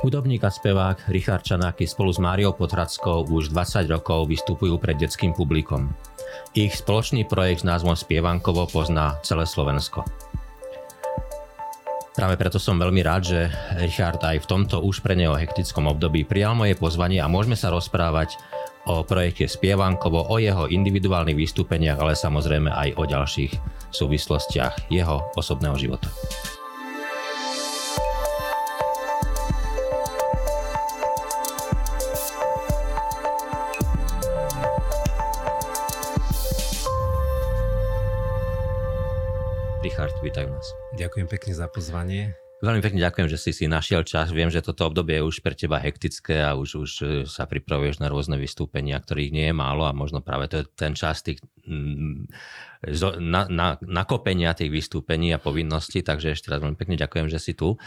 Hudobník a spevák Richard Čanáky spolu s Máriou Potradskou už 20 rokov vystupujú pred detským publikom. Ich spoločný projekt s názvom Spievankovo pozná celé Slovensko. Práve preto som veľmi rád, že Richard aj v tomto už pre neho hektickom období prijal moje pozvanie a môžeme sa rozprávať o projekte Spievankovo, o jeho individuálnych vystúpeniach, ale samozrejme aj o ďalších súvislostiach jeho osobného života. Nás. Ďakujem pekne za pozvanie. Veľmi pekne ďakujem, že si si našiel čas. Viem, že toto obdobie je už pre teba hektické a už, už e, sa pripravuješ na rôzne vystúpenia, ktorých nie je málo a možno práve to je ten čas tých mm, na, na, nakopenia tých vystúpení a povinností, takže ešte raz veľmi pekne ďakujem, že si tu.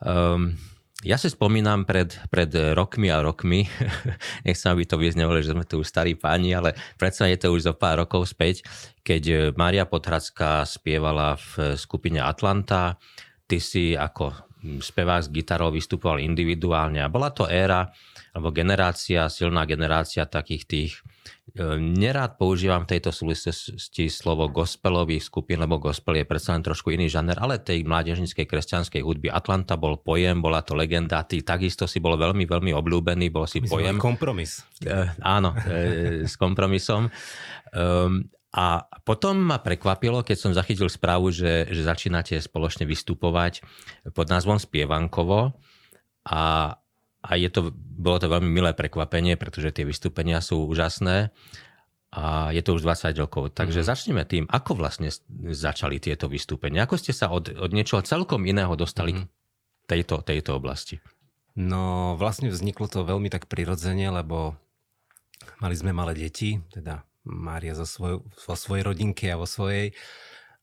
Um, ja si spomínam pred, pred rokmi a rokmi, nechcem, aby to vyznelo, že sme tu starí páni, ale predsa je to už zo pár rokov späť, keď Mária Potracká spievala v skupine Atlanta, ty si ako spevák s gitarou vystupoval individuálne a bola to éra, alebo generácia, silná generácia takých tých E, nerád používam v tejto súvislosti slovo gospelových skupín, lebo gospel je predsa len trošku iný žaner, ale tej mládežnickej kresťanskej hudby Atlanta bol pojem, bola to legenda, ty takisto si bol veľmi, veľmi obľúbený, bol si My pojem. kompromis. E, áno, e, s kompromisom. Um, a potom ma prekvapilo, keď som zachytil správu, že, že začínate spoločne vystupovať pod názvom Spievankovo a a je to, bolo to veľmi milé prekvapenie, pretože tie vystúpenia sú úžasné a je to už 20 rokov. Takže mm. začneme tým, ako vlastne začali tieto vystúpenia. Ako ste sa od, od niečoho celkom iného dostali mm. k tejto, tejto oblasti? No vlastne vzniklo to veľmi tak prirodzene, lebo mali sme malé deti, teda Mária zo svoj, vo svojej rodinke a vo svojej.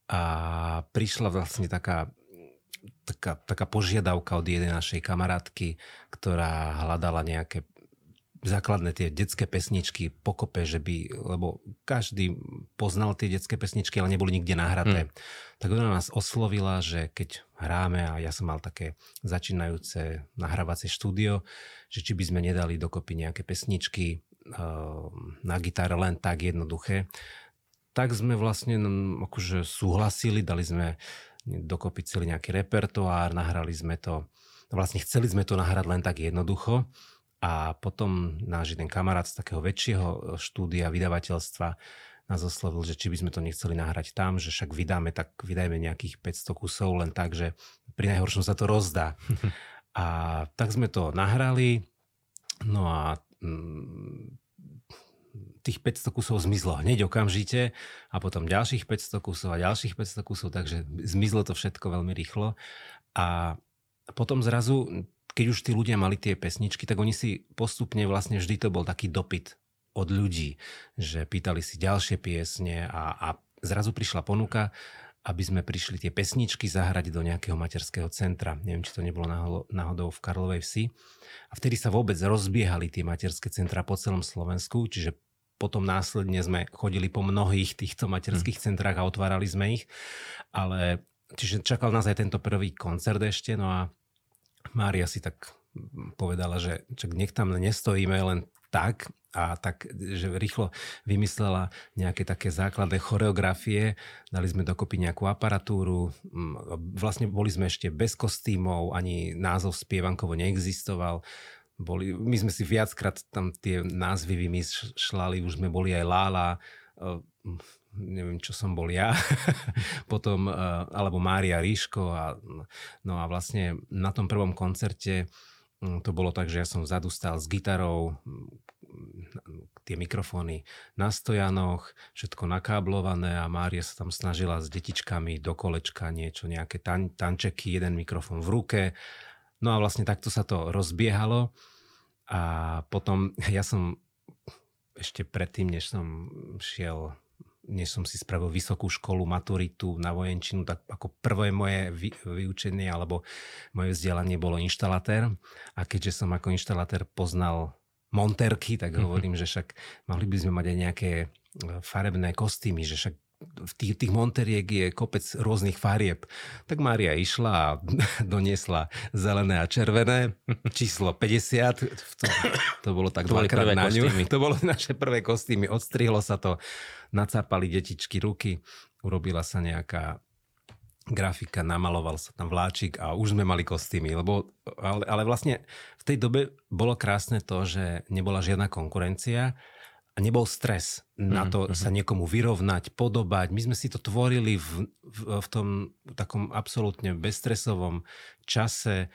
A prišla vlastne taká taká, taká požiadavka od jednej našej kamarátky, ktorá hľadala nejaké základné tie detské pesničky pokope, že by, lebo každý poznal tie detské pesničky, ale neboli nikde nahraté. Hmm. Tak ona nás oslovila, že keď hráme a ja som mal také začínajúce nahrávacie štúdio, že či by sme nedali dokopy nejaké pesničky uh, na gitare len tak jednoduché, tak sme vlastne no, akože súhlasili, dali sme dokopy celý nejaký repertoár, nahrali sme to, vlastne chceli sme to nahrať len tak jednoducho a potom náš jeden kamarát z takého väčšieho štúdia vydavateľstva nás oslovil, že či by sme to nechceli nahrať tam, že však vydáme, tak vydajme nejakých 500 kusov len tak, že pri najhoršom sa to rozdá. a tak sme to nahrali, no a mm, tých 500 kusov zmizlo hneď okamžite a potom ďalších 500 kusov a ďalších 500 kusov, takže zmizlo to všetko veľmi rýchlo. A potom zrazu, keď už tí ľudia mali tie pesničky, tak oni si postupne vlastne vždy to bol taký dopyt od ľudí, že pýtali si ďalšie piesne a, a zrazu prišla ponuka, aby sme prišli tie pesničky zahrať do nejakého materského centra. Neviem, či to nebolo náhodou v Karlovej vsi. A vtedy sa vôbec rozbiehali tie materské centra po celom Slovensku, čiže potom následne sme chodili po mnohých týchto materských hmm. centrách a otvárali sme ich. Ale čiže čakal nás aj tento prvý koncert ešte, no a Mária si tak povedala, že čak nech tam nestojíme len tak a tak, že rýchlo vymyslela nejaké také základné choreografie, dali sme dokopy nejakú aparatúru, vlastne boli sme ešte bez kostýmov, ani názov spievankovo neexistoval, boli, my sme si viackrát tam tie názvy vymýšľali, už sme boli aj Lála, uh, neviem, čo som bol ja, potom, uh, alebo Mária Ríško. A, no a vlastne na tom prvom koncerte um, to bolo tak, že ja som vzadu stál s gitarou, tie mikrofóny na stojanoch, všetko nakáblované a Mária sa tam snažila s detičkami do kolečka niečo, nejaké tan- tančeky, jeden mikrofón v ruke No a vlastne takto sa to rozbiehalo a potom ja som ešte predtým, než som šiel než som si spravil vysokú školu, maturitu na vojenčinu, tak ako prvé moje vy, vyučenie alebo moje vzdelanie bolo inštalatér. A keďže som ako inštalatér poznal monterky, tak mm-hmm. hovorím, že však mohli by sme mať aj nejaké e, farebné kostýmy, že však v tých, tých monteriek je kopec rôznych farieb. Tak Mária išla a doniesla zelené a červené, číslo 50, to, to bolo tak to dvakrát na ňu. To bolo naše prvé kostýmy, odstrihlo sa to, nacapali detičky ruky, urobila sa nejaká grafika, namaloval sa tam vláčik a už sme mali kostýmy, lebo, ale, ale vlastne v tej dobe bolo krásne to, že nebola žiadna konkurencia, a nebol stres na mhm, to mm-hmm. sa niekomu vyrovnať, podobať. My sme si to tvorili v, v, v tom takom absolútne bezstresovom čase,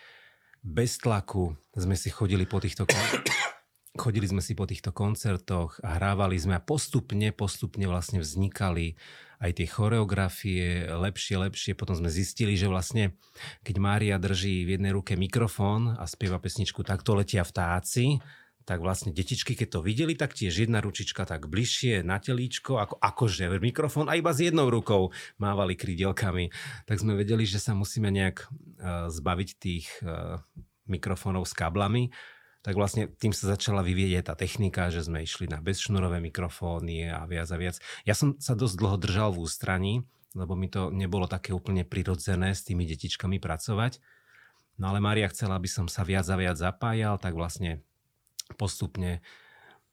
bez tlaku. Sme si chodili po týchto chodili sme si po týchto koncertoch a hrávali sme a postupne, postupne vlastne vznikali aj tie choreografie lepšie, lepšie. Potom sme zistili, že vlastne keď Mária drží v jednej ruke mikrofón a spieva pesničku Takto letia vtáci, tak vlastne detičky, keď to videli, tak tiež jedna ručička tak bližšie na telíčko, ako, akože mikrofón a iba s jednou rukou mávali krydielkami. Tak sme vedeli, že sa musíme nejak uh, zbaviť tých uh, mikrofónov s káblami. Tak vlastne tým sa začala vyvieť tá technika, že sme išli na bezšnurové mikrofóny a viac a viac. Ja som sa dosť dlho držal v ústraní, lebo mi to nebolo také úplne prirodzené s tými detičkami pracovať. No ale Mária chcela, aby som sa viac a viac zapájal, tak vlastne postupne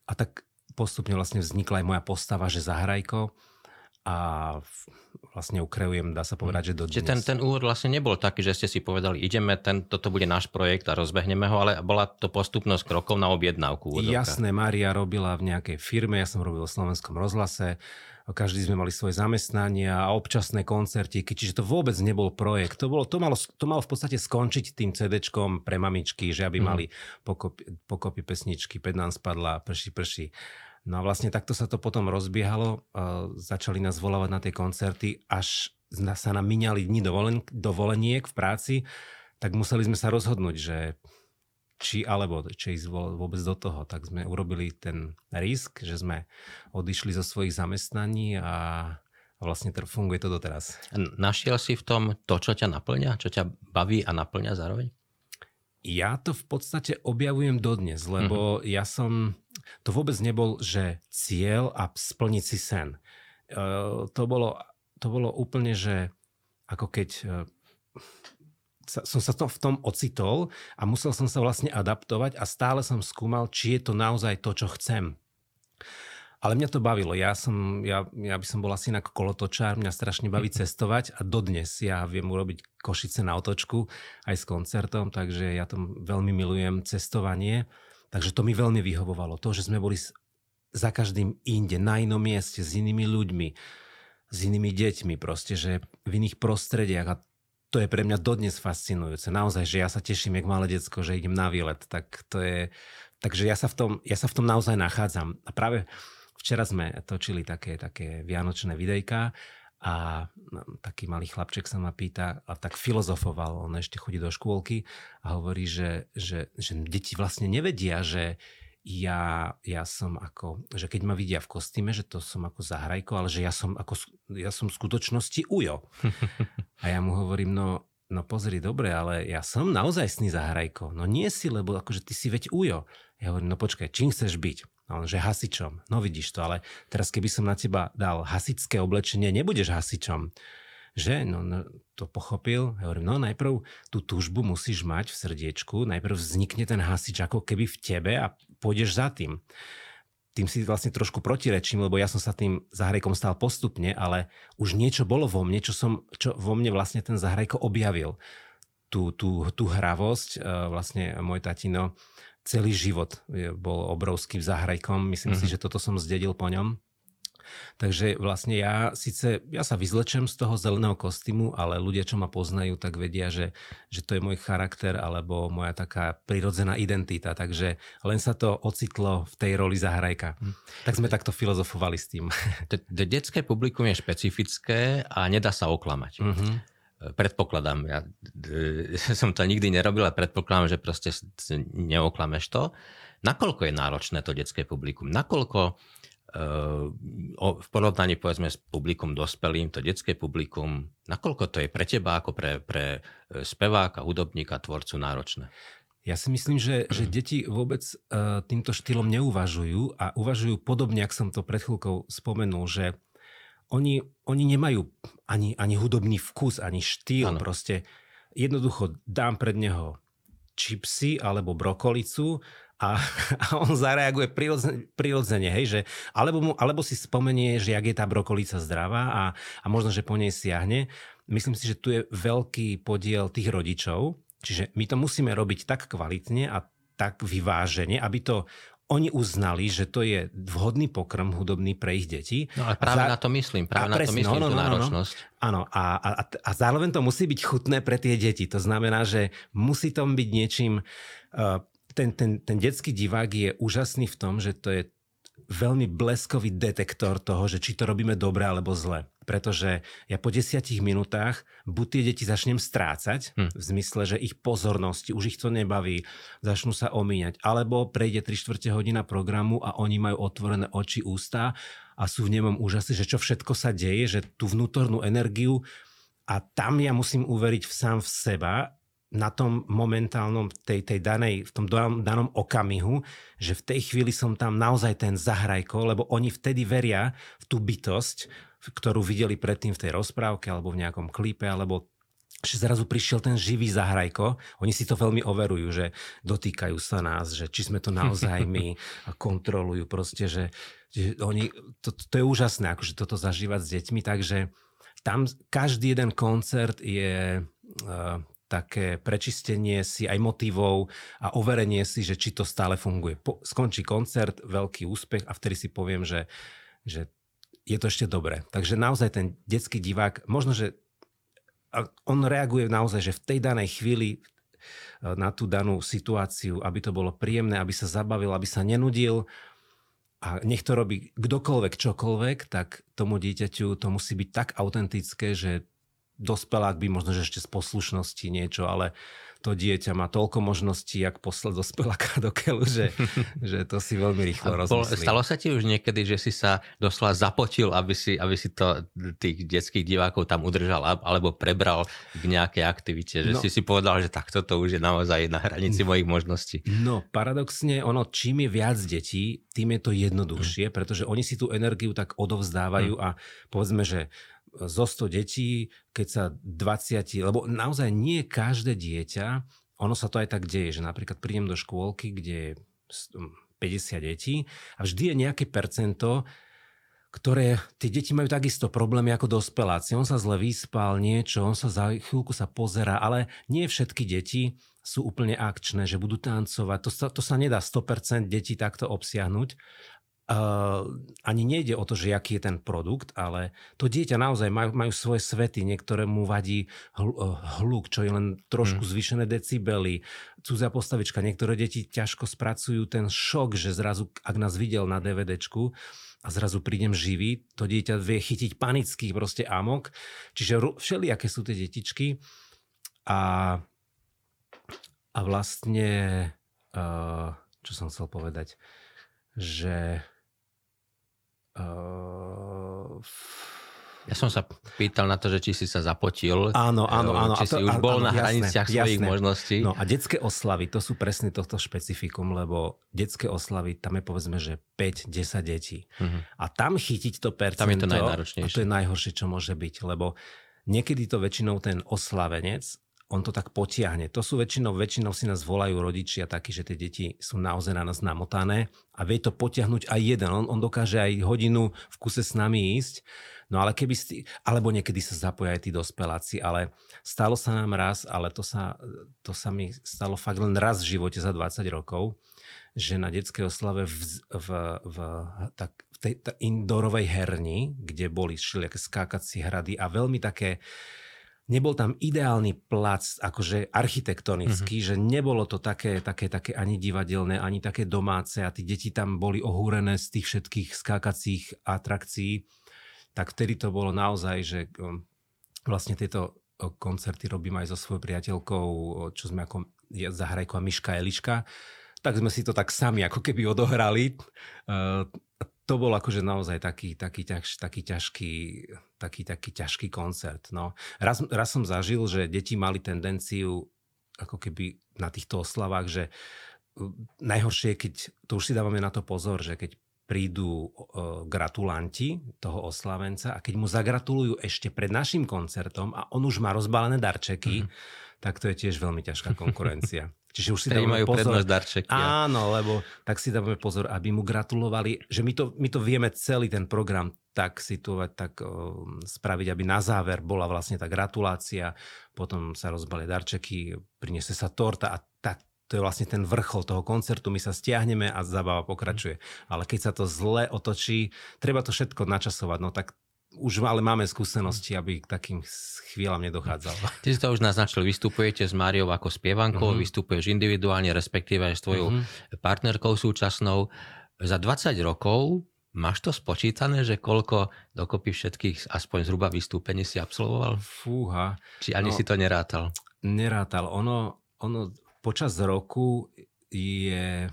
a tak postupne vlastne vznikla aj moja postava, že zahrajko a vlastne ukreujem, dá sa povedať, že do dnes. ten, ten úvod vlastne nebol taký, že ste si povedali, ideme, ten, toto bude náš projekt a rozbehneme ho, ale bola to postupnosť krokov na objednávku. Jasné, Mária robila v nejakej firme, ja som robil v slovenskom rozhlase, každý sme mali svoje zamestnania a občasné koncertíky, čiže to vôbec nebol projekt. To, bolo, to, malo, to malo v podstate skončiť tým CDčkom pre mamičky, že aby mm. mali pokopy, pokopy pesničky, Ped nám spadla, prší, prší. No a vlastne takto sa to potom rozbiehalo, uh, začali nás volávať na tie koncerty, až sa nám miniali dni dovolen, dovoleniek v práci, tak museli sme sa rozhodnúť, že či alebo či ísť vôbec do toho. Tak sme urobili ten risk, že sme odišli zo svojich zamestnaní a vlastne to funguje to doteraz. Našiel si v tom to, čo ťa naplňa? Čo ťa baví a naplňa zároveň? Ja to v podstate objavujem dodnes, lebo mm-hmm. ja som... To vôbec nebol, že cieľ a splniť si sen. Uh, to, bolo, to bolo úplne, že ako keď uh, som sa to v tom ocitol a musel som sa vlastne adaptovať a stále som skúmal, či je to naozaj to, čo chcem. Ale mňa to bavilo. Ja, som, ja, ja by som bol asi inak kolotočár, mňa strašne baví cestovať a dodnes ja viem urobiť Košice na otočku aj s koncertom, takže ja to veľmi milujem cestovanie. Takže to mi veľmi vyhovovalo. To, že sme boli za každým inde, na inom mieste, s inými ľuďmi, s inými deťmi proste, že v iných prostrediach a to je pre mňa dodnes fascinujúce. Naozaj, že ja sa teším, jak malé decko, že idem na výlet. Tak to je, takže ja sa, v tom, ja sa v tom naozaj nachádzam. A práve včera sme točili také, také vianočné videjka a no, taký malý chlapček sa ma pýta, a tak filozofoval, on ešte chodí do škôlky a hovorí, že, že, že deti vlastne nevedia, že ja, ja som ako, že keď ma vidia v kostýme, že to som ako zahrajko, ale že ja som, ako, ja som v skutočnosti ujo. A ja mu hovorím, no, no pozri, dobre, ale ja som naozaj sný zahrajko. No nie si, lebo akože ty si veď ujo. Ja hovorím, no počkaj, čím chceš byť? No, že hasičom. No vidíš to, ale teraz keby som na teba dal hasičské oblečenie, nebudeš hasičom že? No, no to pochopil. Ja hovorím, no najprv tú túžbu musíš mať v srdiečku, najprv vznikne ten hasič ako keby v tebe a pôjdeš za tým. Tým si vlastne trošku protirečím, lebo ja som sa tým zahrajkom stal postupne, ale už niečo bolo vo mne, čo, som, čo vo mne vlastne ten zahrajko objavil. Tú, tú, tú hravosť, e, vlastne môj tatino celý život bol obrovský v zahrajkom. Myslím mm-hmm. si, že toto som zdedil po ňom. Takže vlastne ja síce, ja sa vyzlečem z toho zeleného kostýmu, ale ľudia, čo ma poznajú, tak vedia, že, že to je môj charakter alebo moja taká prirodzená identita. Takže len sa to ocitlo v tej roli zahrajka. Hm. Tak sme takto filozofovali s tým. Detské publikum je špecifické a nedá sa oklamať. Mm-hmm predpokladám, ja som to nikdy nerobil a predpokladám, že proste neoklameš to. Nakoľko je náročné to detské publikum? Nakoľko v porovnaní povedzme s publikum dospelým, to detské publikum, nakoľko to je pre teba ako pre, pre e, speváka, hudobníka, tvorcu náročné? Ja si myslím, že, že deti vôbec uh, týmto štýlom neuvažujú a uvažujú podobne, ak som to pred chvíľkou spomenul, že oni, oni nemajú ani, ani hudobný vkus, ani štýl. Ano. Proste jednoducho dám pred neho čipsy alebo brokolicu a, a on zareaguje prirodzene, prirodzene hej, že alebo, mu, alebo si spomenie, že jak je tá brokolica zdravá a, a možno, že po nej siahne. Myslím si, že tu je veľký podiel tých rodičov, čiže my to musíme robiť tak kvalitne a tak vyvážene, aby to oni uznali, že to je vhodný pokrm hudobný pre ich deti. No ale práve za... na to myslím, práve na to myslím no, no, tú no, náročnosť. No, no. Áno, a, a, a zároveň to musí byť chutné pre tie deti. To znamená, že musí to byť niečím... Uh, ten, ten, ten detský divák je úžasný v tom, že to je veľmi bleskový detektor toho, že či to robíme dobre alebo zle. Pretože ja po desiatich minútach buď tie deti začnem strácať, hm. v zmysle, že ich pozornosti, už ich to nebaví, začnú sa omíňať, alebo prejde 3 čtvrte hodina programu a oni majú otvorené oči, ústa a sú v nemom úžasy, že čo všetko sa deje, že tú vnútornú energiu a tam ja musím uveriť v sám v seba na tom momentálnom, tej, tej danej, v tom danom okamihu, že v tej chvíli som tam naozaj ten zahrajko, lebo oni vtedy veria v tú bytosť, ktorú videli predtým v tej rozprávke alebo v nejakom klipe, alebo že zrazu prišiel ten živý zahrajko. Oni si to veľmi overujú, že dotýkajú sa nás, že či sme to naozaj my a kontrolujú proste, že, že oni, to, to je úžasné, akože toto zažívať s deťmi, takže tam každý jeden koncert je uh, také prečistenie si aj motivov a overenie si, že či to stále funguje. Po, skončí koncert, veľký úspech a vtedy si poviem, že, že je to ešte dobré. Takže naozaj ten detský divák, možno, že on reaguje naozaj, že v tej danej chvíli e, na tú danú situáciu, aby to bolo príjemné, aby sa zabavil, aby sa nenudil a nech to robí kdokoľvek, čokoľvek, tak tomu dieťaťu to musí byť tak autentické, že dospelák by možno, že ešte z poslušnosti niečo, ale to dieťa má toľko možností, jak poslať dospeláka do keľu, že, že to si veľmi rýchlo rozmyslí. Stalo sa ti už niekedy, že si sa doslova zapotil, aby si, aby si to tých detských divákov tam udržal alebo prebral k nejakej aktivite, že no, si si povedal, že takto to už je naozaj na hranici mojich možností. No, paradoxne, ono, čím je viac detí, tým je to jednoduchšie, hmm. pretože oni si tú energiu tak odovzdávajú hmm. a povedzme, že zo 100 detí, keď sa 20, lebo naozaj nie každé dieťa, ono sa to aj tak deje, že napríklad prídem do škôlky, kde je 50 detí a vždy je nejaké percento, ktoré tie deti majú takisto problémy ako dospeláci. On sa zle vyspal, niečo, on sa za chvíľku sa pozera, ale nie všetky deti sú úplne akčné, že budú tancovať. To sa, to sa nedá 100% detí takto obsiahnuť. Uh, ani nejde o to, že aký je ten produkt, ale to dieťa naozaj majú, majú svoje svety, niektorému vadí uh, hluk, čo je len trošku hmm. zvýšené decibely, cudzia postavička. Niektoré deti ťažko spracujú ten šok, že zrazu, ak nás videl na DVDčku, a zrazu prídem živý, to dieťa vie chytiť panický proste amok. Čiže všelijaké sú tie detičky a, a vlastne, uh, čo som chcel povedať, že Uh, ja som sa pýtal na to, že či si sa zapotil. Áno, áno, áno. Či to, si už áno, bol áno, na jasné, hraniciach jasné. svojich možností. No a detské oslavy, to sú presne tohto špecifikum, lebo detské oslavy, tam je povedzme, že 5-10 detí. Uh-huh. A tam chytiť to percento, tam je to najnáročnejšie. A to je najhoršie, čo môže byť, lebo niekedy to väčšinou ten oslavenec on to tak potiahne. To sú väčšinou, väčšinou si nás volajú rodičia takí, že tie deti sú naozaj na nás namotané a vie to potiahnuť aj jeden. On, on dokáže aj hodinu v kuse s nami ísť, no ale keby si, alebo niekedy sa zapoja aj tí dospeláci, ale stalo sa nám raz, ale to sa, to sa mi stalo fakt len raz v živote za 20 rokov, že na detskej oslave v, v, v, tak, v tej indoorovej herni, kde boli všelijaké skákacie hrady a veľmi také nebol tam ideálny plac, akože architektonický, mm-hmm. že nebolo to také, také, také ani divadelné, ani také domáce a tí deti tam boli ohúrené z tých všetkých skákacích atrakcií, tak vtedy to bolo naozaj, že um, vlastne tieto koncerty robím aj so svojou priateľkou, čo sme ako Zahrajko a Miška Eliška, tak sme si to tak sami ako keby odohrali. To bol akože naozaj taký, taký, ťaž, taký, ťažký, taký, taký ťažký koncert. No. Raz, raz som zažil, že deti mali tendenciu ako keby na týchto oslavách, že najhoršie je, keď, to už si dávame na to pozor, že keď prídu gratulanti toho oslávenca a keď mu zagratulujú ešte pred našim koncertom a on už má rozbalené darčeky, mm-hmm. tak to je tiež veľmi ťažká konkurencia. Čiže už si dávame majú pozor. darčeky. Áno, lebo tak si dávame pozor, aby mu gratulovali, že my to, my to vieme celý ten program tak situovať, tak o, spraviť, aby na záver bola vlastne tá gratulácia, potom sa rozbalia darčeky, priniesie sa torta a to je vlastne ten vrchol toho koncertu, my sa stiahneme a zabava pokračuje. Ale keď sa to zle otočí, treba to všetko načasovať, no tak už ale máme skúsenosti, aby k takým chvíľam nedochádzalo. Ty si to už naznačil, vystupujete s Máriou ako spievankou, uh-huh. vystupuješ individuálne, respektíve aj s tvojou uh-huh. partnerkou súčasnou. Za 20 rokov máš to spočítané, že koľko dokopy všetkých aspoň zhruba vystúpení si absolvoval? Fúha. Či ani no, si to nerátal? Nerátal. Ono, ono počas roku je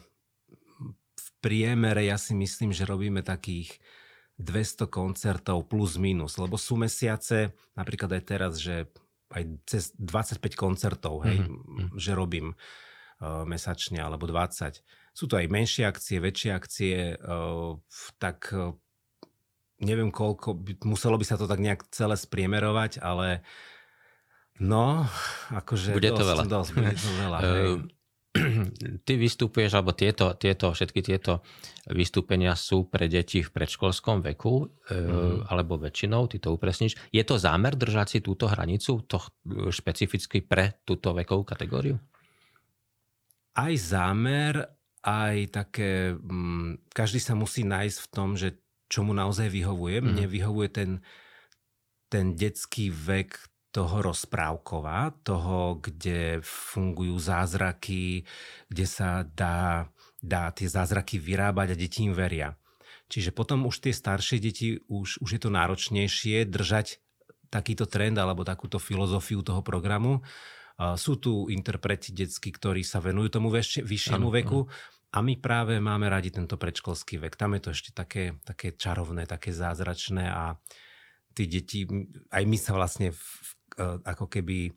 v priemere, ja si myslím, že robíme takých 200 koncertov plus minus, lebo sú mesiace, napríklad aj teraz, že aj cez 25 koncertov, hej, mm-hmm. že robím uh, mesačne, alebo 20. Sú to aj menšie akcie, väčšie akcie, uh, tak uh, neviem koľko, by, muselo by sa to tak nejak celé spriemerovať, ale no, akože bude to dosť, veľa. Dosť, bude to veľa hej. ty vystupuješ, alebo tieto, tieto, všetky tieto vystúpenia sú pre deti v predškolskom veku, mm. alebo väčšinou, ty to upresníš. Je to zámer držať si túto hranicu, to špecificky pre túto vekovú kategóriu? Aj zámer, aj také, mm, každý sa musí nájsť v tom, že čo mu naozaj vyhovuje. Mm. Mne vyhovuje ten, ten detský vek toho rozprávkova, toho, kde fungujú zázraky, kde sa dá, dá tie zázraky vyrábať a deti im veria. Čiže potom už tie staršie deti, už, už je to náročnejšie držať takýto trend alebo takúto filozofiu toho programu. Sú tu interpreti detskí, ktorí sa venujú tomu väčšie, vyššiemu ano, veku. A my práve máme radi tento predškolský vek. Tam je to ešte také, také čarovné, také zázračné a tí deti, aj my sa vlastne v, ako keby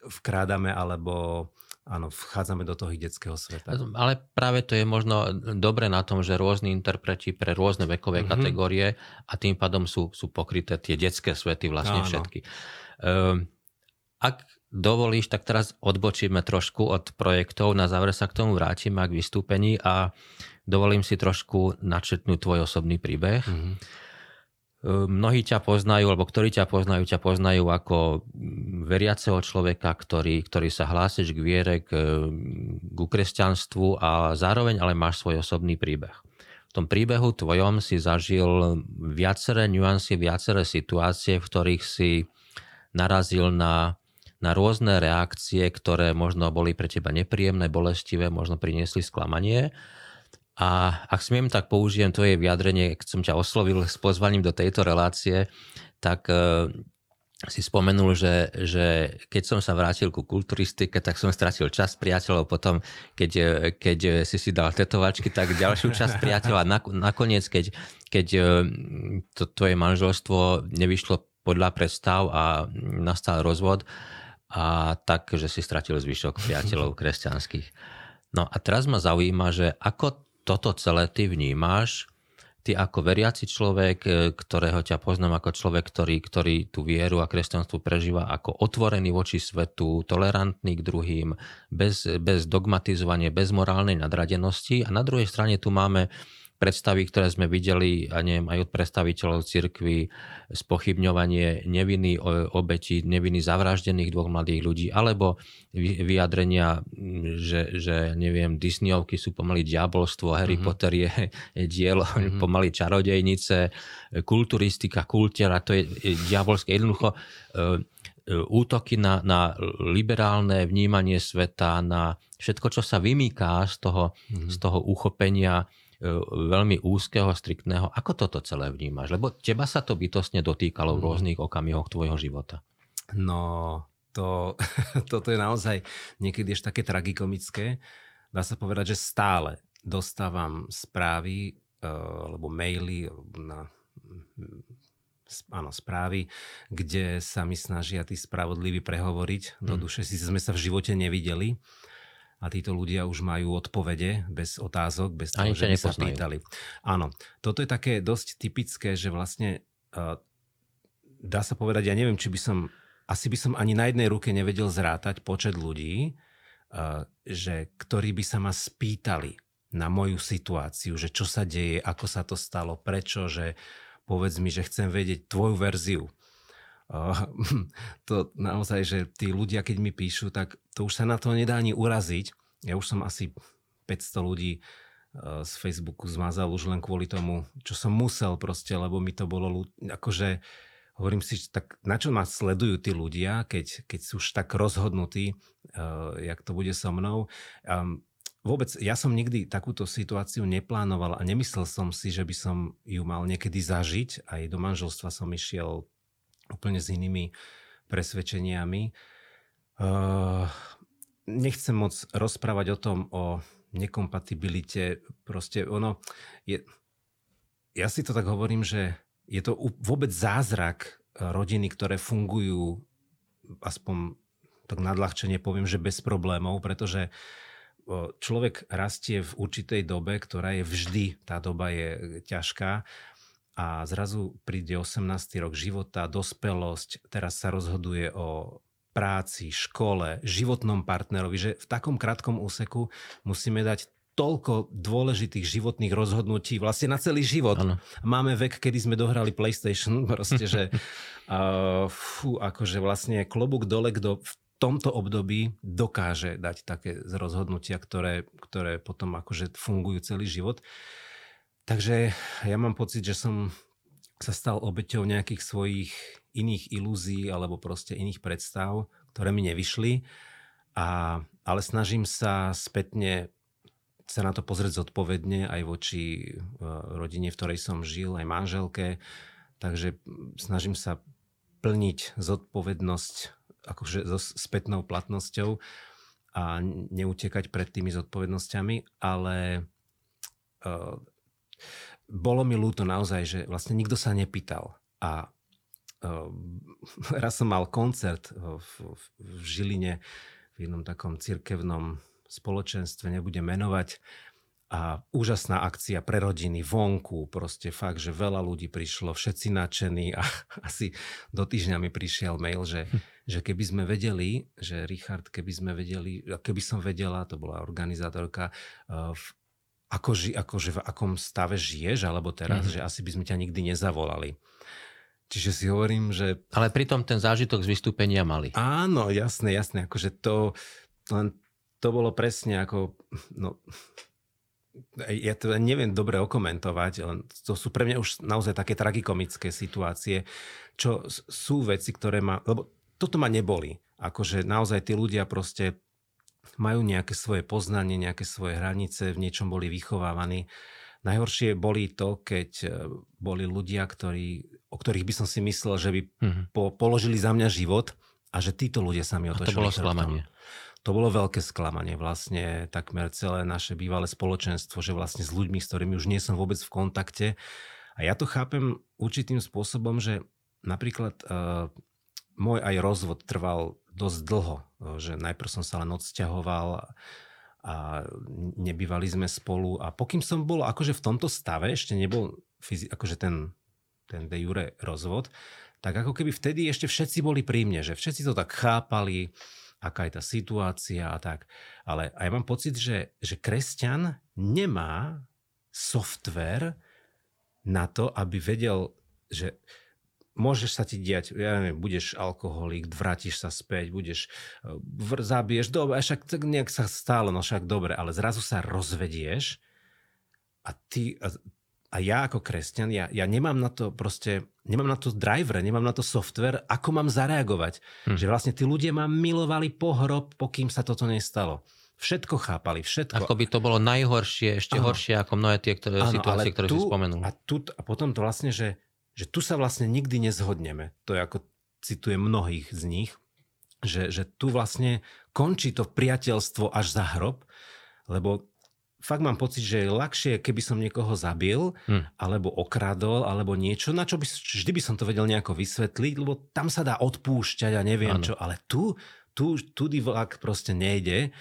vkrádame alebo áno, vchádzame do toho detského sveta. Ale práve to je možno dobre na tom, že rôzni interpreti pre rôzne vekové mm-hmm. kategórie a tým pádom sú, sú pokryté tie detské svety vlastne áno. všetky. Um, ak dovolíš, tak teraz odbočíme trošku od projektov, na záver sa k tomu vrátim a k vystúpení a dovolím si trošku načetnúť tvoj osobný príbeh. Mm-hmm. Mnohí ťa poznajú, alebo ktorí ťa poznajú, ťa poznajú ako veriaceho človeka, ktorý, ktorý sa hlásiš k viere, k, k kresťanstvu a zároveň ale máš svoj osobný príbeh. V tom príbehu tvojom si zažil viaceré nuancy, viaceré situácie, v ktorých si narazil na, na rôzne reakcie, ktoré možno boli pre teba nepríjemné, bolestivé, možno priniesli sklamanie a ak smiem, tak použijem tvoje vyjadrenie, keď som ťa oslovil s pozvaním do tejto relácie, tak e, si spomenul, že, že keď som sa vrátil ku kulturistike, tak som stratil čas priateľov, potom keď, e, keď si si dal tetovačky, tak ďalšiu časť priateľa. Nakoniec, keď, keď e, to tvoje manželstvo nevyšlo podľa predstav a nastal rozvod, a tak, že si stratil zvyšok priateľov kresťanských. No a teraz ma zaujíma, že ako toto celé ty vnímáš, ty ako veriaci človek, e, ktorého ťa poznám ako človek, ktorý, ktorý tú vieru a kresťanstvo prežíva ako otvorený voči svetu, tolerantný k druhým, bez, bez dogmatizovania, bez morálnej nadradenosti. A na druhej strane tu máme predstavy, ktoré sme videli, a neviem, aj od predstaviteľov cirkvy, spochybňovanie neviny obeti, neviny zavraždených dvoch mladých ľudí, alebo vyjadrenia, že, že neviem, Disneyovky sú pomaly diabolstvo, Harry mm-hmm. Potter je, je dielo mm-hmm. pomaly čarodejnice, kulturistika, kultera, to je diabolské. Jednoducho e, e, útoky na, na liberálne vnímanie sveta, na všetko, čo sa vymýká z toho, mm-hmm. z toho uchopenia veľmi úzkeho, striktného. Ako toto celé vnímaš? Lebo teba sa to bytostne dotýkalo v mhm. rôznych okamihoch tvojho života. No, to, toto je naozaj niekedy ešte také tragikomické. Dá sa povedať, že stále dostávam správy e, alebo maily na áno, správy, kde sa mi snažia tí spravodliví prehovoriť do mhm. duše. Si sme sa v živote nevideli, a títo ľudia už majú odpovede bez otázok, bez toho, že by sa pýtali. Áno, toto je také dosť typické, že vlastne uh, dá sa povedať, ja neviem, či by som, asi by som ani na jednej ruke nevedel zrátať počet ľudí, uh, že, ktorí by sa ma spýtali na moju situáciu, že čo sa deje, ako sa to stalo, prečo, že povedz mi, že chcem vedieť tvoju verziu. to naozaj, že tí ľudia, keď mi píšu, tak to už sa na to nedá ani uraziť. Ja už som asi 500 ľudí e, z Facebooku zmazal už len kvôli tomu, čo som musel proste, lebo mi to bolo akože hovorím si, tak na čo ma sledujú tí ľudia, keď, keď sú už tak rozhodnutí, uh, jak to bude so mnou. Um, vôbec, ja som nikdy takúto situáciu neplánoval a nemyslel som si, že by som ju mal niekedy zažiť. Aj do manželstva som išiel úplne s inými presvedčeniami. Uh, nechcem moc rozprávať o tom, o nekompatibilite. Proste ono je... Ja si to tak hovorím, že je to vôbec zázrak uh, rodiny, ktoré fungujú aspoň tak nadľahčenie poviem, že bez problémov, pretože uh, človek rastie v určitej dobe, ktorá je vždy, tá doba je ťažká a zrazu príde 18. rok života, dospelosť, teraz sa rozhoduje o práci, škole, životnom partnerovi, že v takom krátkom úseku musíme dať toľko dôležitých životných rozhodnutí vlastne na celý život. Ano. Máme vek, kedy sme dohrali PlayStation, proste, že uh, fú, akože vlastne klobúk dole, kto v tomto období dokáže dať také rozhodnutia, ktoré, ktoré potom akože fungujú celý život. Takže ja mám pocit, že som sa stal obeťou nejakých svojich iných ilúzií alebo proste iných predstav, ktoré mi nevyšli. A, ale snažím sa spätne sa na to pozrieť zodpovedne aj voči e, rodine, v ktorej som žil, aj manželke. Takže snažím sa plniť zodpovednosť akože so spätnou platnosťou a neutekať pred tými zodpovednosťami, ale e, bolo mi ľúto naozaj, že vlastne nikto sa nepýtal. A uh, raz som mal koncert v, v, v Žiline v jednom takom cirkevnom spoločenstve, nebudem menovať. A úžasná akcia pre rodiny vonku, proste fakt, že veľa ľudí prišlo, všetci nadšení a asi do týždňa mi prišiel mail, že, hm. že keby sme vedeli, že Richard, keby sme vedeli, keby som vedela, to bola organizátorka, v ako, ži, akože v akom stave žiješ, alebo teraz, mm-hmm. že asi by sme ťa nikdy nezavolali. Čiže si hovorím, že... Ale pritom ten zážitok z vystúpenia mali. Áno, jasné, jasné. Akože to, len to bolo presne ako... No, ja to neviem dobre okomentovať, len to sú pre mňa už naozaj také tragikomické situácie, čo sú veci, ktoré ma... Lebo toto ma neboli. Akože naozaj tí ľudia proste majú nejaké svoje poznanie, nejaké svoje hranice, v niečom boli vychovávaní. Najhoršie boli to, keď e, boli ľudia, ktorí, o ktorých by som si myslel, že by mm-hmm. po, položili za mňa život a že títo ľudia sa mi otočili. A to bolo sklamanie. To bolo veľké sklamanie. Vlastne takmer celé naše bývalé spoločenstvo, že vlastne s ľuďmi, s ktorými už nie som vôbec v kontakte. A ja to chápem určitým spôsobom, že napríklad uh, môj aj rozvod trval dosť dlho, že najprv som sa len odsťahoval a nebývali sme spolu a pokým som bol akože v tomto stave, ešte nebol fyzi- akože ten, ten de jure rozvod, tak ako keby vtedy ešte všetci boli pri mne, že všetci to tak chápali, aká je tá situácia a tak. Ale a ja mám pocit, že, že kresťan nemá software na to, aby vedel, že môžeš sa ti diať, ja neviem, budeš alkoholik, vrátiš sa späť, budeš, e, zabiješ, dobre, však tak nejak sa stále, no však dobre, ale zrazu sa rozvedieš a ty, a, a ja ako kresťan, ja, ja nemám na to proste, nemám na to driver, nemám na to software, ako mám zareagovať. Hm. Že vlastne tí ľudia ma milovali pohrob, pokým sa toto nestalo. Všetko chápali, všetko. Ako by to bolo najhoršie, ešte ano. horšie ako mnohé tie ktoré, ano, situácie, ktoré tu, si spomenul. A, tu, a potom to vlastne, že že tu sa vlastne nikdy nezhodneme. To je ako citujem mnohých z nich, že, že tu vlastne končí to priateľstvo až za hrob, lebo fakt mám pocit, že je ľahšie, keby som niekoho zabil, hmm. alebo okradol, alebo niečo, na čo by, vždy by som to vedel nejako vysvetliť, lebo tam sa dá odpúšťať a neviem ano. čo, ale tu, tu, tudy vlak proste nejde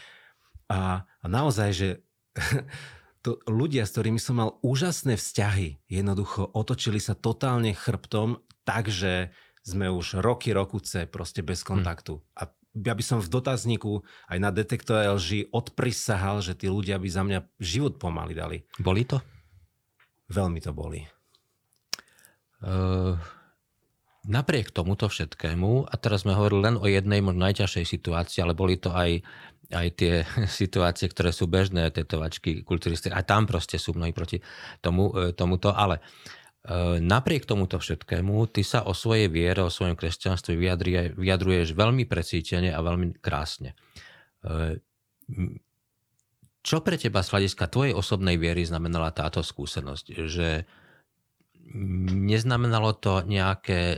A, a naozaj, že to ľudia, s ktorými som mal úžasné vzťahy, jednoducho otočili sa totálne chrbtom, takže sme už roky, rokuce proste bez hm. kontaktu. Hmm. A ja by som v dotazníku aj na detektore LG odprisahal, že tí ľudia by za mňa život pomaly dali. Boli to? Veľmi to boli. Uh, napriek tomuto všetkému, a teraz sme hovorili len o jednej možno najťažšej situácii, ale boli to aj, aj tie situácie, ktoré sú bežné, tetovačky, kulturistiky, a tam proste sú mnohí proti tomu, e, tomuto, ale E, napriek tomuto všetkému, ty sa o svojej viere, o svojom kresťanstve vyjadruješ veľmi precítene a veľmi krásne. E, čo pre teba z hľadiska tvojej osobnej viery znamenala táto skúsenosť? Že neznamenalo to nejaké e,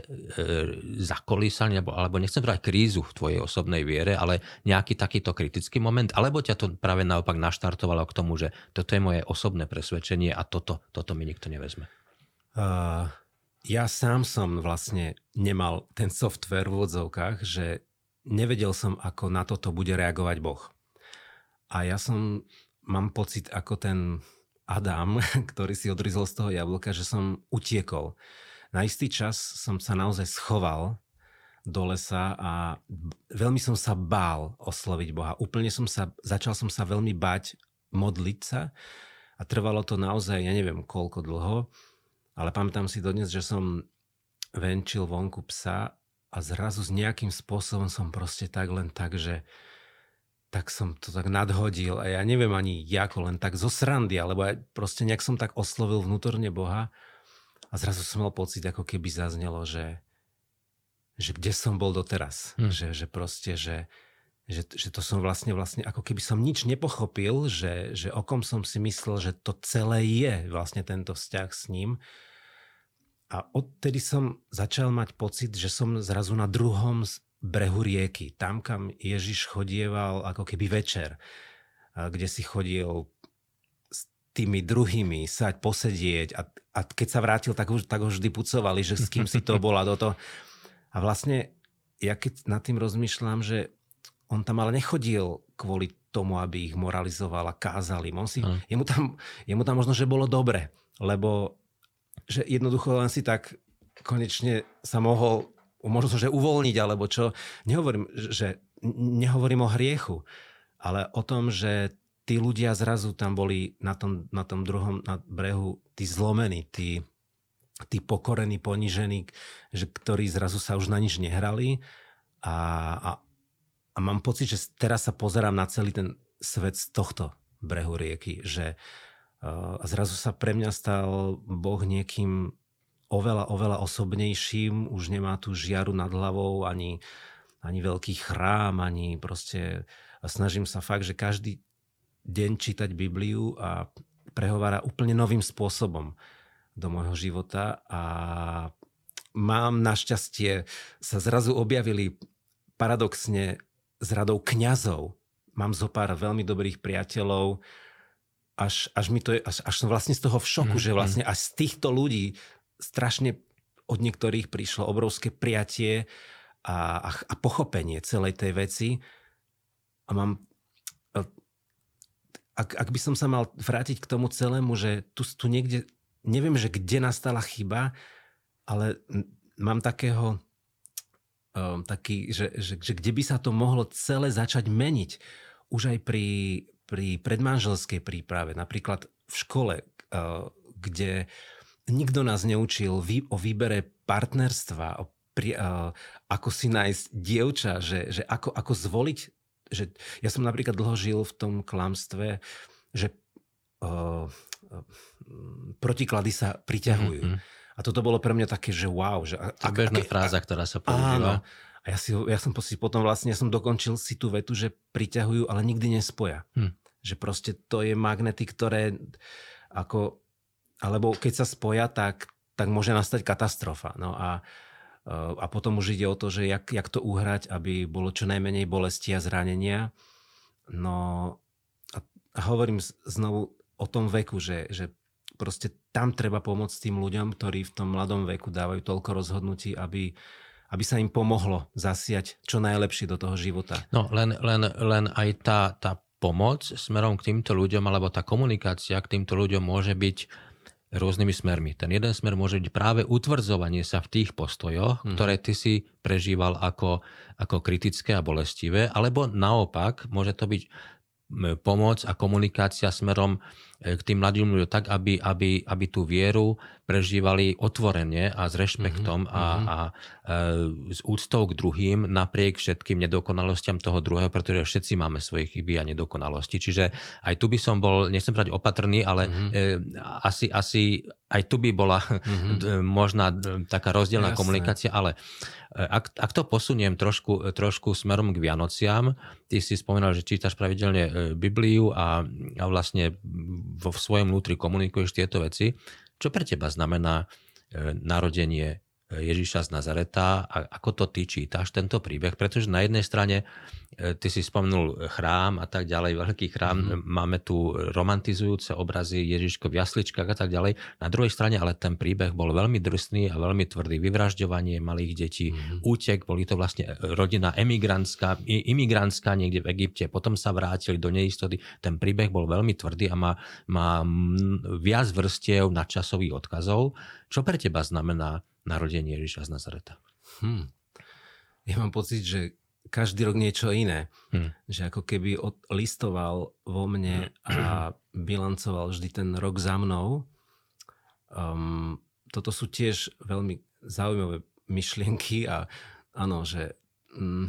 zakolísanie, alebo, alebo nechcem povedať krízu v tvojej osobnej viere, ale nejaký takýto kritický moment, alebo ťa to práve naopak naštartovalo k tomu, že toto je moje osobné presvedčenie a toto, toto mi nikto nevezme? Uh, ja sám som vlastne nemal ten software v odzovkách, že nevedel som, ako na toto bude reagovať Boh. A ja som, mám pocit, ako ten Adam, ktorý si odrizol z toho jablka, že som utiekol. Na istý čas som sa naozaj schoval do lesa a veľmi som sa bál osloviť Boha. Úplne som sa, začal som sa veľmi bať modliť sa a trvalo to naozaj, ja neviem koľko dlho, ale pamätám si dodnes, že som venčil vonku psa a zrazu s nejakým spôsobom som proste tak len tak, že tak som to tak nadhodil a ja neviem ani ako, len tak zo srandy, alebo aj proste nejak som tak oslovil vnútorne Boha a zrazu som mal pocit, ako keby zaznelo, že, že kde som bol doteraz. Hm. Že, že proste, že, že, že to som vlastne, vlastne ako keby som nič nepochopil, že, že okom som si myslel, že to celé je vlastne tento vzťah s ním. A odtedy som začal mať pocit, že som zrazu na druhom brehu rieky, tam, kam Ježiš chodieval ako keby večer, kde si chodil s tými druhými sať, posedieť a, a keď sa vrátil, tak, už, tak ho vždy pucovali, že s kým si to bola do toho. A vlastne ja keď nad tým rozmýšľam, že on tam ale nechodil kvôli tomu, aby ich moralizoval a kázal im. On si, jemu, tam, jemu tam možno, že bolo dobre, lebo že jednoducho len si tak konečne sa mohol možno, že uvoľniť, alebo čo. Nehovorím, že nehovorím o hriechu, ale o tom, že tí ľudia zrazu tam boli na tom, na tom druhom na brehu, tí zlomení, tí, tí pokorení, ponižení, že, ktorí zrazu sa už na nič nehrali a, a a mám pocit, že teraz sa pozerám na celý ten svet z tohto brehu rieky, že uh, zrazu sa pre mňa stal Boh niekým oveľa, oveľa osobnejším, už nemá tu žiaru nad hlavou, ani, ani veľký chrám, ani proste snažím sa fakt, že každý deň čítať Bibliu a prehovára úplne novým spôsobom do môjho života a mám našťastie, sa zrazu objavili paradoxne s radou kňazov. Mám zo pár veľmi dobrých priateľov, až, až, mi to je, až, až som vlastne z toho v šoku, mm, že vlastne až z týchto ľudí strašne od niektorých prišlo obrovské priatie a, a, a pochopenie celej tej veci. A mám... Ak, ak by som sa mal vrátiť k tomu celému, že tu, tu niekde... Neviem, že kde nastala chyba, ale mám takého um, taký, že, že, že kde by sa to mohlo celé začať meniť. Už aj pri, pri predmanželskej príprave, napríklad v škole, uh, kde nikto nás neučil vý, o výbere partnerstva, o pri, uh, ako si nájsť dievča, že, že ako, ako zvoliť. Že ja som napríklad dlho žil v tom klamstve, že uh, uh, protiklady sa priťahujú. Mm-hmm. A toto bolo pre mňa také, že wow. Že, a, to bežná fráza, ktorá sa používa. Áno. A ja, si, ja som potom vlastne, ja som dokončil si tú vetu, že priťahujú, ale nikdy nespoja. Hm. Že proste to je magnety, ktoré ako, alebo keď sa spoja, tak, tak môže nastať katastrofa. No a, a potom už ide o to, že jak, jak to uhrať, aby bolo čo najmenej bolesti a zranenia. No a, a hovorím znovu o tom veku, že, že proste tam treba pomôcť tým ľuďom, ktorí v tom mladom veku dávajú toľko rozhodnutí, aby, aby sa im pomohlo zasiať čo najlepšie do toho života. No len, len, len aj tá, tá pomoc smerom k týmto ľuďom, alebo tá komunikácia k týmto ľuďom môže byť rôznymi smermi. Ten jeden smer môže byť práve utvrdzovanie sa v tých postojoch, mm. ktoré ty si prežíval ako, ako kritické a bolestivé, alebo naopak môže to byť pomoc a komunikácia smerom k tým mladým ľuďom tak, aby, aby, aby tú vieru prežívali otvorene a s rešpektom mm-hmm. a, mhm. a e, s úctou k druhým napriek všetkým nedokonalostiam toho druhého, pretože všetci máme svoje chyby a nedokonalosti. Čiže aj tu by som bol, nechcem brať opatrný, ale mm-hmm. e, asi, asi aj tu by bola mm-hmm. možná taká rozdielna Jasne. komunikácia, ale ak, ak to posuniem trošku, trošku smerom k Vianociam, ty si spomínal, že čítaš pravidelne e, Bibliu a, a vlastne vo svojom vnútri komunikuješ tieto veci. Čo pre teba znamená e, narodenie Ježiša z Nazareta a ako to ty čítaš, tento príbeh, pretože na jednej strane e, ty si spomenul chrám a tak ďalej, veľký chrám, mm-hmm. máme tu romantizujúce obrazy Ježiško v jasličkách a tak ďalej. Na druhej strane ale ten príbeh bol veľmi drsný a veľmi tvrdý. Vyvražďovanie malých detí, mm-hmm. útek, boli to vlastne rodina emigrantská, imigrantská niekde v Egypte, potom sa vrátili do neistoty. Ten príbeh bol veľmi tvrdý a má, má viac vrstiev nadčasových odkazov. Čo pre teba znamená narodenie Ježiša z Nazareta. Hmm. Ja mám pocit, že každý rok niečo iné. Hmm. Že ako keby listoval vo mne a bilancoval vždy ten rok za mnou. Um, toto sú tiež veľmi zaujímavé myšlienky a áno, že um,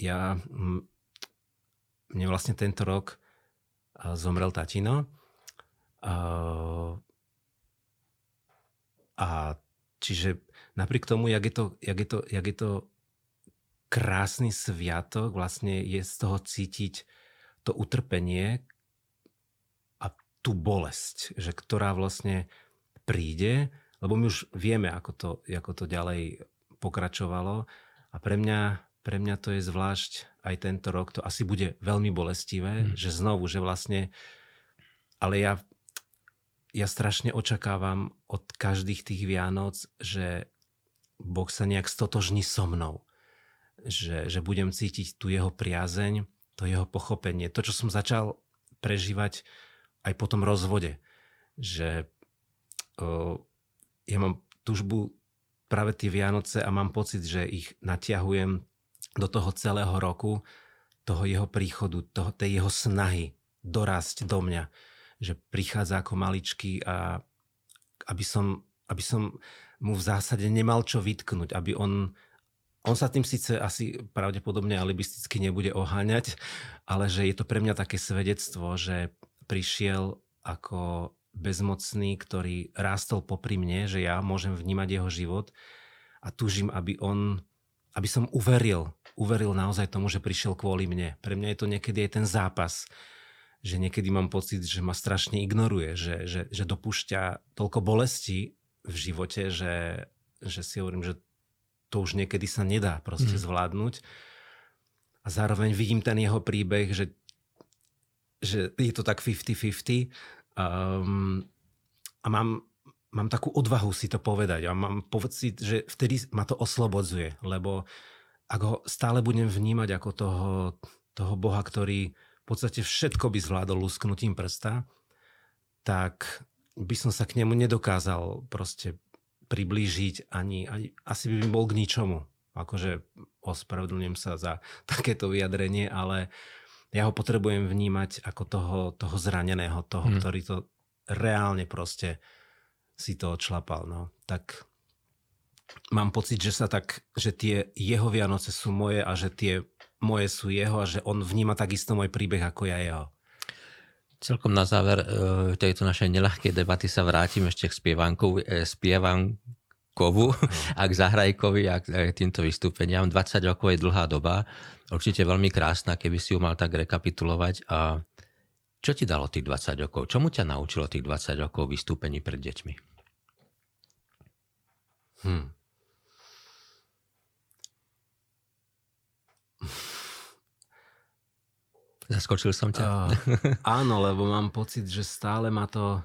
ja, um, mne vlastne tento rok uh, zomrel tatino uh, a Čiže napriek tomu, jak je to, jak je to, jak je to krásny sviatok, vlastne je z toho cítiť to utrpenie a tú bolesť, že ktorá vlastne príde, lebo my už vieme, ako to, ako to ďalej pokračovalo a pre mňa, pre mňa to je zvlášť aj tento rok, to asi bude veľmi bolestivé, mm. že znovu, že vlastne, ale ja ja strašne očakávam od každých tých Vianoc, že Boh sa nejak stotožní so mnou. Že, že budem cítiť tu jeho priazeň, to jeho pochopenie. To, čo som začal prežívať aj po tom rozvode. Že o, ja mám tužbu práve tie Vianoce a mám pocit, že ich natiahujem do toho celého roku, toho jeho príchodu, toho, tej jeho snahy dorásť do mňa že prichádza ako maličký a aby som, aby som mu v zásade nemal čo vytknúť, aby on, on sa tým síce asi pravdepodobne alibisticky nebude oháňať, ale že je to pre mňa také svedectvo, že prišiel ako bezmocný, ktorý rástol popri mne, že ja môžem vnímať jeho život a túžim, aby on, aby som uveril, uveril naozaj tomu, že prišiel kvôli mne. Pre mňa je to niekedy aj ten zápas, že niekedy mám pocit, že ma strašne ignoruje, že, že, že dopúšťa toľko bolesti v živote, že, že si hovorím, že to už niekedy sa nedá proste mm. zvládnuť. A zároveň vidím ten jeho príbeh, že, že je to tak 50-50 um, a mám, mám takú odvahu si to povedať a mám pocit, že vtedy ma to oslobodzuje, lebo ak ho stále budem vnímať ako toho, toho Boha, ktorý v podstate všetko by zvládol lusknutím prsta, tak by som sa k nemu nedokázal proste priblížiť ani, ani asi by bol k ničomu. Akože ospravedlňujem sa za takéto vyjadrenie, ale ja ho potrebujem vnímať ako toho, toho zraneného, toho, hmm. ktorý to reálne proste si to odšlapal. No. Tak mám pocit, že sa tak, že tie jeho Vianoce sú moje a že tie moje sú jeho a že on vníma takisto môj príbeh ako ja jeho. Celkom na záver e, tejto našej nelahkej debaty sa vrátim ešte k spievanku, e, spievankovu no. a k Zahrajkovi a k týmto vystúpeniam. 20 rokov je dlhá doba, určite veľmi krásna, keby si ju mal tak rekapitulovať. A čo ti dalo tých 20 rokov? Čomu ťa naučilo tých 20 rokov vystúpení pred deťmi? Hmm. Zaskočil som ťa. Uh, áno, lebo mám pocit, že stále ma to,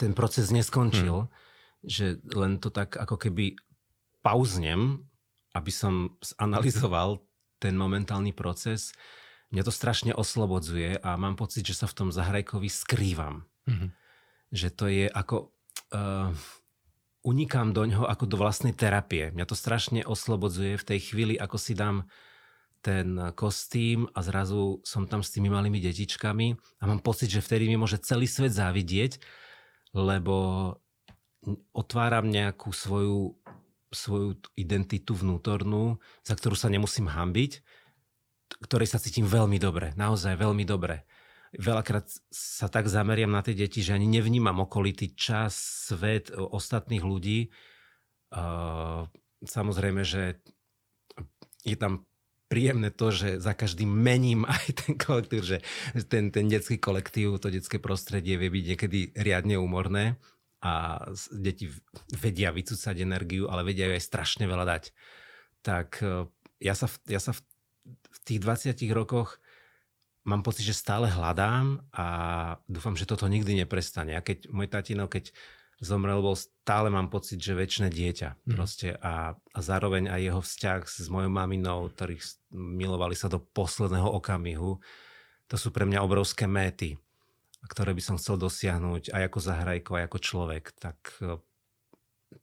ten proces neskončil, hmm. že len to tak ako keby pauznem, aby som zanalizoval ten momentálny proces, mňa to strašne oslobodzuje a mám pocit, že sa v tom zahrajkovi skrývam. Mm-hmm. Že to je ako... Uh, unikám do ňoho ako do vlastnej terapie. Mňa to strašne oslobodzuje v tej chvíli, ako si dám ten kostým a zrazu som tam s tými malými detičkami a mám pocit, že vtedy mi môže celý svet závidieť, lebo otváram nejakú svoju, svoju identitu vnútornú, za ktorú sa nemusím hambiť, ktorej sa cítim veľmi dobre, naozaj veľmi dobre veľakrát sa tak zameriam na tie deti, že ani nevnímam okolitý čas, svet ostatných ľudí. Samozrejme, že je tam príjemné to, že za každým mením aj ten kolektív, že ten, ten detský kolektív, to detské prostredie vie byť niekedy riadne úmorné a deti vedia vycúcať energiu, ale vedia ju aj strašne veľa dať. Tak e, ja sa, ja sa v, v tých 20 rokoch mám pocit, že stále hľadám a dúfam, že toto nikdy neprestane. A keď môj tatino, keď zomrel, bol stále mám pocit, že väčšie dieťa. Mm. Proste a, a zároveň aj jeho vzťah s mojou maminou, ktorých milovali sa do posledného okamihu, to sú pre mňa obrovské méty, ktoré by som chcel dosiahnuť aj ako zahrajko, aj ako človek. Tak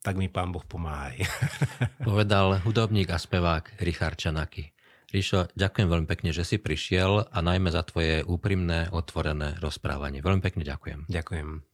tak mi pán Boh pomáhaj. Povedal hudobník a spevák Richard Čanaky. Ríšo, ďakujem veľmi pekne, že si prišiel a najmä za tvoje úprimné, otvorené rozprávanie. Veľmi pekne ďakujem. Ďakujem.